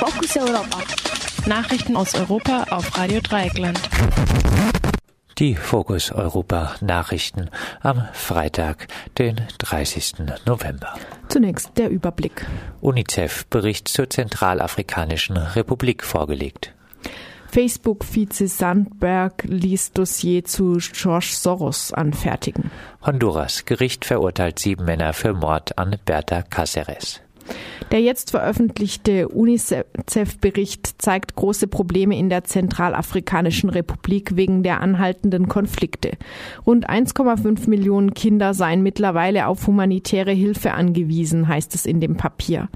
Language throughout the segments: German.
Fokus Europa. Nachrichten aus Europa auf Radio Dreieckland. Die Fokus Europa Nachrichten am Freitag, den 30. November. Zunächst der Überblick. UNICEF Bericht zur Zentralafrikanischen Republik vorgelegt. Facebook-Vize Sandberg ließ Dossier zu George Soros anfertigen. Honduras Gericht verurteilt sieben Männer für Mord an Berta Cáceres. Der jetzt veröffentlichte UNICEF-Bericht zeigt große Probleme in der Zentralafrikanischen Republik wegen der anhaltenden Konflikte. Rund 1,5 Millionen Kinder seien mittlerweile auf humanitäre Hilfe angewiesen, heißt es in dem Papier.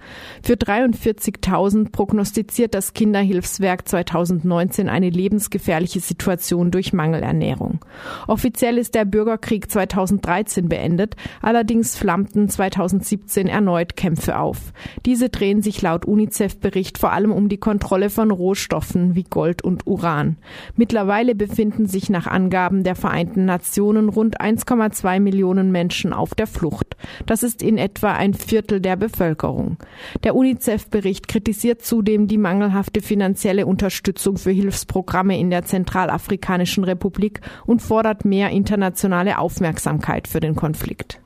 Für 43.000 prognostiziert das Kinderhilfswerk 2019 eine lebensgefährliche Situation durch Mangelernährung. Offiziell ist der Bürgerkrieg 2013 beendet, allerdings flammten 2017 erneut Kämpfe auf. Diese drehen sich laut UNICEF-Bericht vor allem um die Kontrolle von Rohstoffen wie Gold und Uran. Mittlerweile befinden sich nach Angaben der Vereinten Nationen rund 1,2 Millionen Menschen auf der Flucht. Das ist in etwa ein Viertel der Bevölkerung. Der UNICEF-Bericht kritisiert zudem die mangelhafte finanzielle Unterstützung für Hilfsprogramme in der Zentralafrikanischen Republik und fordert mehr internationale Aufmerksamkeit für den Konflikt.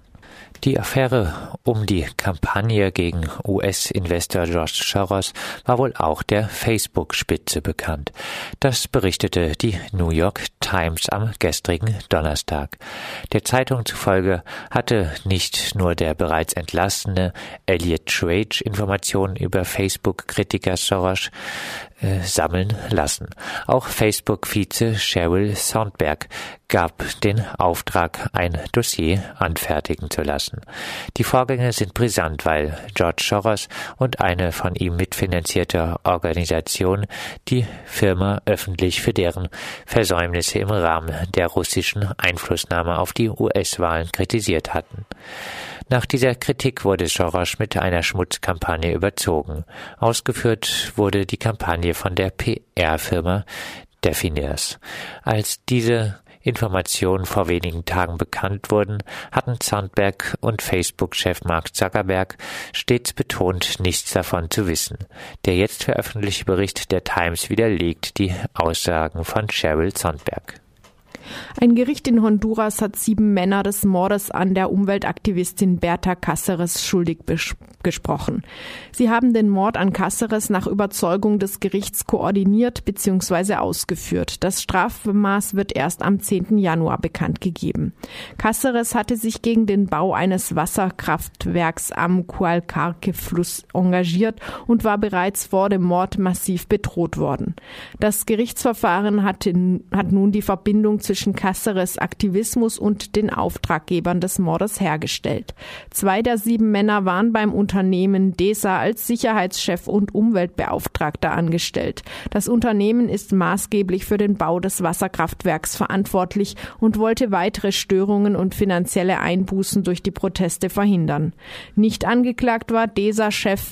Die Affäre um die Kampagne gegen US-Investor George Soros war wohl auch der Facebook-Spitze bekannt. Das berichtete die New York Times am gestrigen Donnerstag. Der Zeitung zufolge hatte nicht nur der bereits entlassene Elliot Trage Informationen über Facebook-Kritiker Soros äh, sammeln lassen. Auch Facebook-Vize Sheryl Sandberg gab den Auftrag, ein Dossier anfertigen zu lassen. Die Vorgänge sind brisant, weil George Soros und eine von ihm mitfinanzierte Organisation die Firma öffentlich für deren Versäumnisse im Rahmen der russischen Einflussnahme auf die US-Wahlen kritisiert hatten. Nach dieser Kritik wurde Soros mit einer Schmutzkampagne überzogen. Ausgeführt wurde die Kampagne von der PR-Firma Definers. Als diese Informationen vor wenigen Tagen bekannt wurden, hatten Sandberg und Facebook-Chef Mark Zuckerberg stets betont, nichts davon zu wissen. Der jetzt veröffentlichte Bericht der Times widerlegt die Aussagen von Sheryl Sandberg. Ein Gericht in Honduras hat sieben Männer des Mordes an der Umweltaktivistin Berta Cáceres schuldig gesprochen. Sie haben den Mord an Cáceres nach Überzeugung des Gerichts koordiniert bzw. ausgeführt. Das Strafmaß wird erst am 10. Januar bekannt gegeben. Cáceres hatte sich gegen den Bau eines Wasserkraftwerks am Cualcarque-Fluss engagiert und war bereits vor dem Mord massiv bedroht worden. Das Gerichtsverfahren hatte, hat nun die Verbindung zwischen zwischen Kasseres Aktivismus und den Auftraggebern des Mordes hergestellt. Zwei der sieben Männer waren beim Unternehmen DESA als Sicherheitschef und Umweltbeauftragter angestellt. Das Unternehmen ist maßgeblich für den Bau des Wasserkraftwerks verantwortlich und wollte weitere Störungen und finanzielle Einbußen durch die Proteste verhindern. Nicht angeklagt war DESA-Chef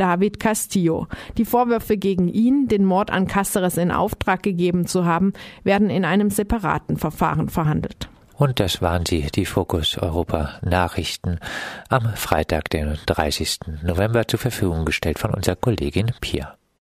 David Castillo. Die Vorwürfe gegen ihn, den Mord an Cáceres in Auftrag gegeben zu haben, werden in einem separaten Verfahren verhandelt. Und das waren sie, die Fokus Europa Nachrichten am Freitag, den 30. November zur Verfügung gestellt von unserer Kollegin Pia.